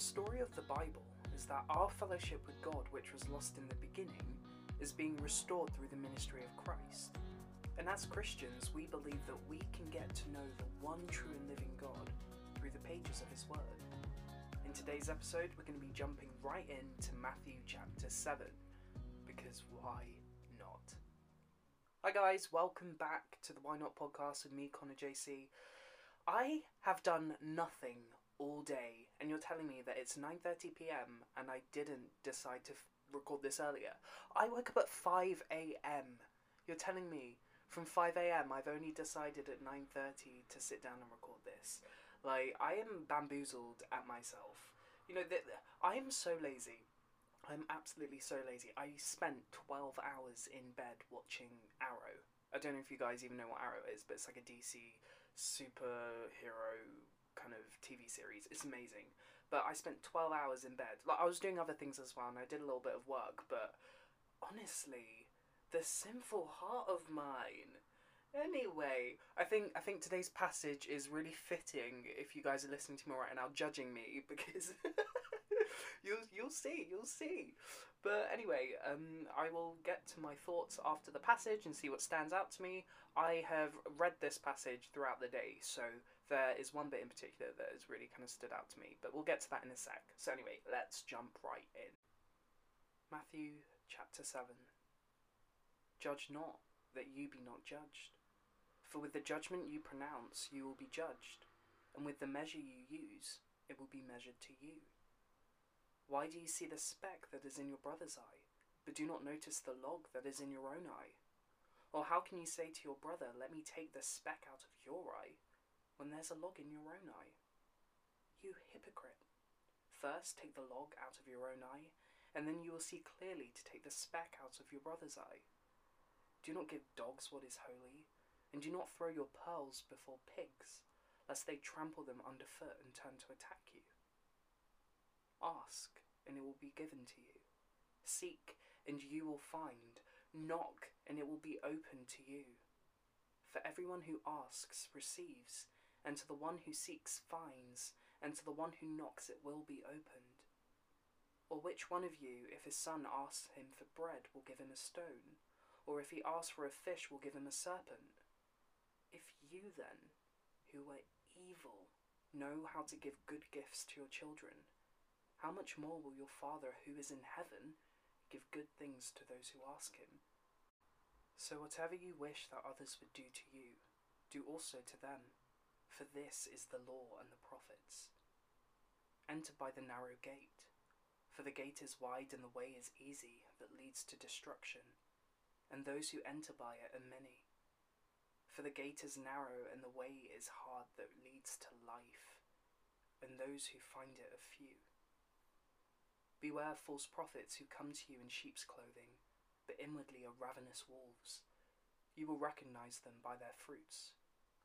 story of the Bible is that our fellowship with God, which was lost in the beginning, is being restored through the ministry of Christ. And as Christians, we believe that we can get to know the one true and living God through the pages of His Word. In today's episode, we're going to be jumping right into Matthew chapter 7, because why not? Hi guys, welcome back to the Why Not podcast with me, Conner JC. I have done nothing all day, and you're telling me that it's 9:30 p.m. and I didn't decide to f- record this earlier. I woke up at 5 a.m. You're telling me from 5 a.m. I've only decided at 9:30 to sit down and record this. Like I am bamboozled at myself. You know that I am so lazy. I'm absolutely so lazy. I spent 12 hours in bed watching Arrow. I don't know if you guys even know what Arrow is, but it's like a DC superhero kind of TV series. It's amazing. But I spent 12 hours in bed. Like I was doing other things as well and I did a little bit of work, but honestly, the sinful heart of mine. Anyway, I think I think today's passage is really fitting if you guys are listening to me right now judging me because you'll you'll see, you'll see. But anyway, um, I will get to my thoughts after the passage and see what stands out to me. I have read this passage throughout the day, so there is one bit in particular that has really kind of stood out to me. But we'll get to that in a sec. So anyway, let's jump right in. Matthew chapter seven. Judge not, that you be not judged. For with the judgment you pronounce, you will be judged, and with the measure you use, it will be measured to you. Why do you see the speck that is in your brother's eye, but do not notice the log that is in your own eye? Or how can you say to your brother, Let me take the speck out of your eye, when there's a log in your own eye? You hypocrite! First take the log out of your own eye, and then you will see clearly to take the speck out of your brother's eye. Do not give dogs what is holy, and do not throw your pearls before pigs, lest they trample them underfoot and turn to attack you. Ask, and it will be given to you. Seek, and you will find. Knock, and it will be opened to you. For everyone who asks receives, and to the one who seeks finds, and to the one who knocks it will be opened. Or which one of you, if his son asks him for bread, will give him a stone? Or if he asks for a fish, will give him a serpent? If you then, who are evil, know how to give good gifts to your children, how much more will your Father who is in heaven give good things to those who ask him? So whatever you wish that others would do to you, do also to them, for this is the law and the prophets. Enter by the narrow gate, for the gate is wide and the way is easy that leads to destruction, and those who enter by it are many. For the gate is narrow and the way is hard that leads to life, and those who find it are few. Beware false prophets who come to you in sheep's clothing, but inwardly are ravenous wolves. You will recognize them by their fruits.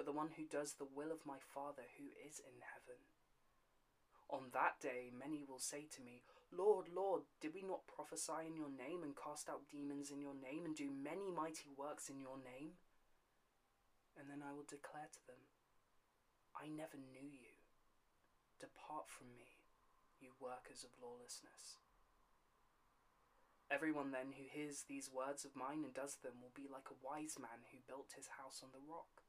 but the one who does the will of my Father who is in heaven. On that day, many will say to me, Lord, Lord, did we not prophesy in your name and cast out demons in your name and do many mighty works in your name? And then I will declare to them, I never knew you. Depart from me you workers of lawlessness. Everyone then who hears these words of mine and does them will be like a wise man who built his house on the rock.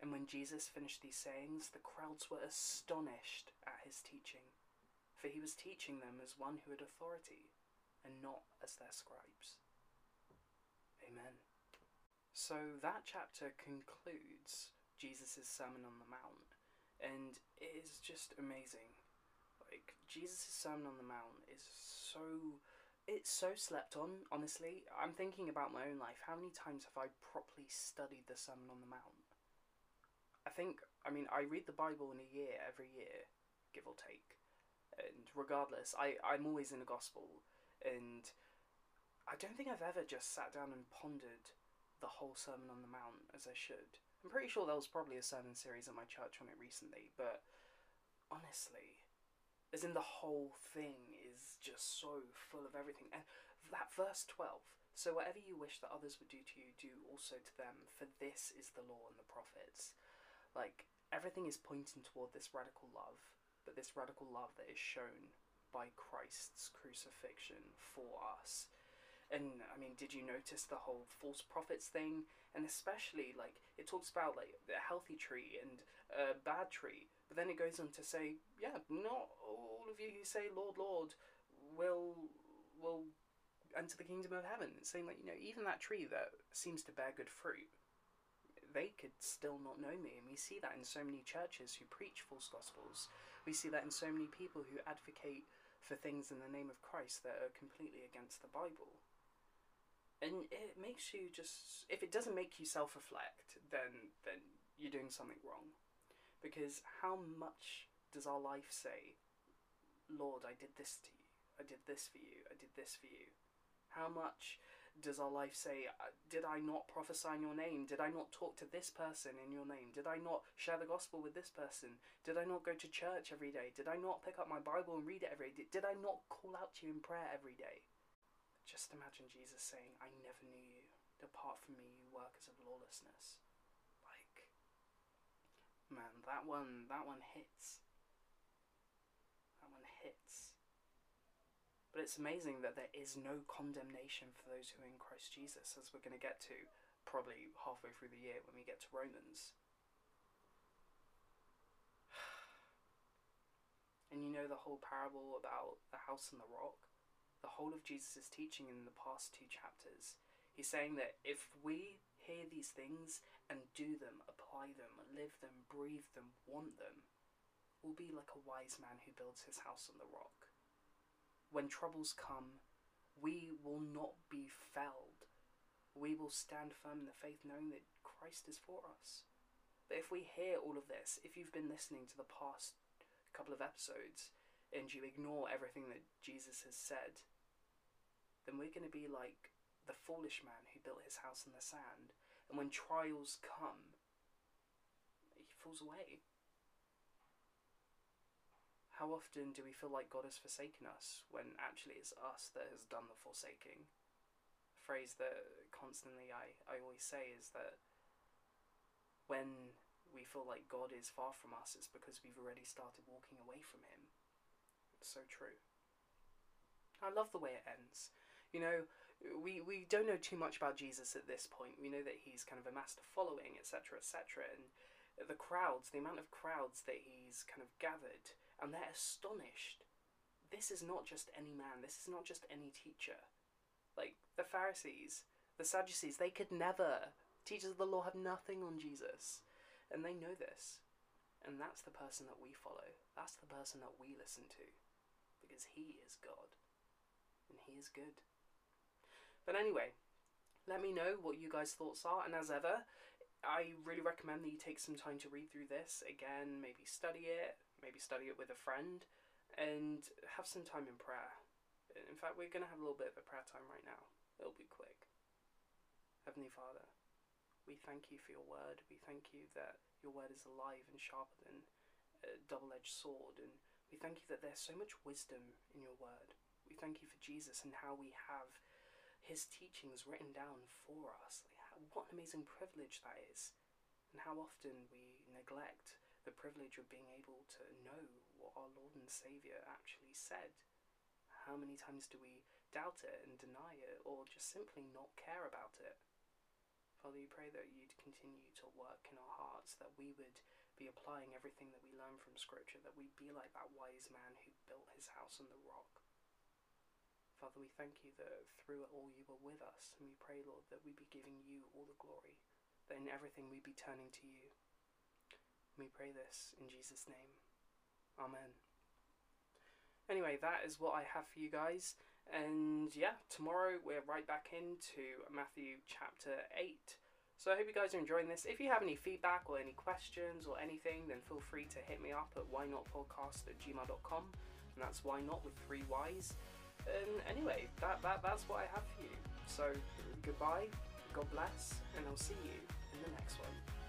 And when Jesus finished these sayings, the crowds were astonished at his teaching, for he was teaching them as one who had authority, and not as their scribes. Amen. So that chapter concludes Jesus' Sermon on the Mount, and it is just amazing. Like, Jesus' Sermon on the Mount is so. It's so slept on, honestly. I'm thinking about my own life. How many times have I properly studied the Sermon on the Mount? I think, I mean, I read the Bible in a year, every year, give or take. And regardless, I, I'm always in the Gospel, and I don't think I've ever just sat down and pondered the whole Sermon on the Mount as I should. I'm pretty sure there was probably a sermon series at my church on it recently, but honestly, as in the whole thing is just so full of everything. And that verse 12 so whatever you wish that others would do to you, do also to them, for this is the law and the prophets. Like, everything is pointing toward this radical love, but this radical love that is shown by Christ's crucifixion for us. And I mean, did you notice the whole false prophets thing? And especially, like, it talks about like a healthy tree and a bad tree, but then it goes on to say, yeah, not all of you who say Lord, Lord, will will enter the kingdom of heaven. It's saying like you know even that tree that seems to bear good fruit, they could still not know me, and we see that in so many churches who preach false gospels. We see that in so many people who advocate for things in the name of Christ that are completely against the Bible. And it makes you just if it doesn't make you self reflect, then then you're doing something wrong. Because how much does our life say, Lord, I did this to you, I did this for you, I did this for you? How much does our life say, uh, Did I not prophesy in your name? Did I not talk to this person in your name? Did I not share the gospel with this person? Did I not go to church every day? Did I not pick up my Bible and read it every day? Did I not call out to you in prayer every day? Just imagine Jesus saying, I never knew you. Depart from me, you workers of lawlessness. Like, man, that one, that one hits. That one hits. But it's amazing that there is no condemnation for those who are in Christ Jesus, as we're going to get to probably halfway through the year when we get to Romans. And you know the whole parable about the house and the rock? The whole of Jesus' teaching in the past two chapters. He's saying that if we hear these things and do them, apply them, live them, breathe them, want them, we'll be like a wise man who builds his house on the rock when troubles come, we will not be felled. We will stand firm in the faith knowing that Christ is for us. But if we hear all of this, if you've been listening to the past couple of episodes and you ignore everything that Jesus has said, then we're going to be like the foolish man who built his house in the sand. And when trials come, he falls away. How often do we feel like God has forsaken us when actually it's us that has done the forsaking? A phrase that constantly I, I always say is that when we feel like God is far from us, it's because we've already started walking away from Him. It's so true. I love the way it ends. You know, we, we don't know too much about Jesus at this point. We know that he's kind of amassed a following, etc., etc., and the crowds, the amount of crowds that he's kind of gathered and they're astonished. This is not just any man, this is not just any teacher. Like the Pharisees, the Sadducees, they could never. Teachers of the law have nothing on Jesus. And they know this. And that's the person that we follow. That's the person that we listen to. Because he is God. And he is good. But anyway, let me know what you guys' thoughts are. And as ever, I really recommend that you take some time to read through this. Again, maybe study it, maybe study it with a friend, and have some time in prayer. In fact, we're going to have a little bit of a prayer time right now. It'll be quick. Heavenly Father, we thank you for your word. We thank you that your word is alive and sharper than a double edged sword. And we thank you that there's so much wisdom in your word. We thank you for Jesus and how we have his teachings written down for us. What an amazing privilege that is. And how often we neglect the privilege of being able to know what our Lord and Saviour actually said. How many times do we doubt it and deny it, or just simply not care about it? Father, we pray that you'd continue to work in our hearts, that we would be applying everything that we learn from Scripture, that we'd be like that wise man who built his house on the rock. Father, we thank you that through it all you were with us, and we pray, Lord, that we be giving you all the glory, that in everything we be turning to you. We pray this in Jesus' name. Amen. Anyway, that is what I have for you guys. And yeah, tomorrow we're right back into Matthew chapter 8. So I hope you guys are enjoying this. If you have any feedback or any questions or anything, then feel free to hit me up at whyyynotpodcast at gmail.com. And that's why not with three Y's. And anyway, that, that that's what I have for you. So goodbye, God bless, and I'll see you in the next one.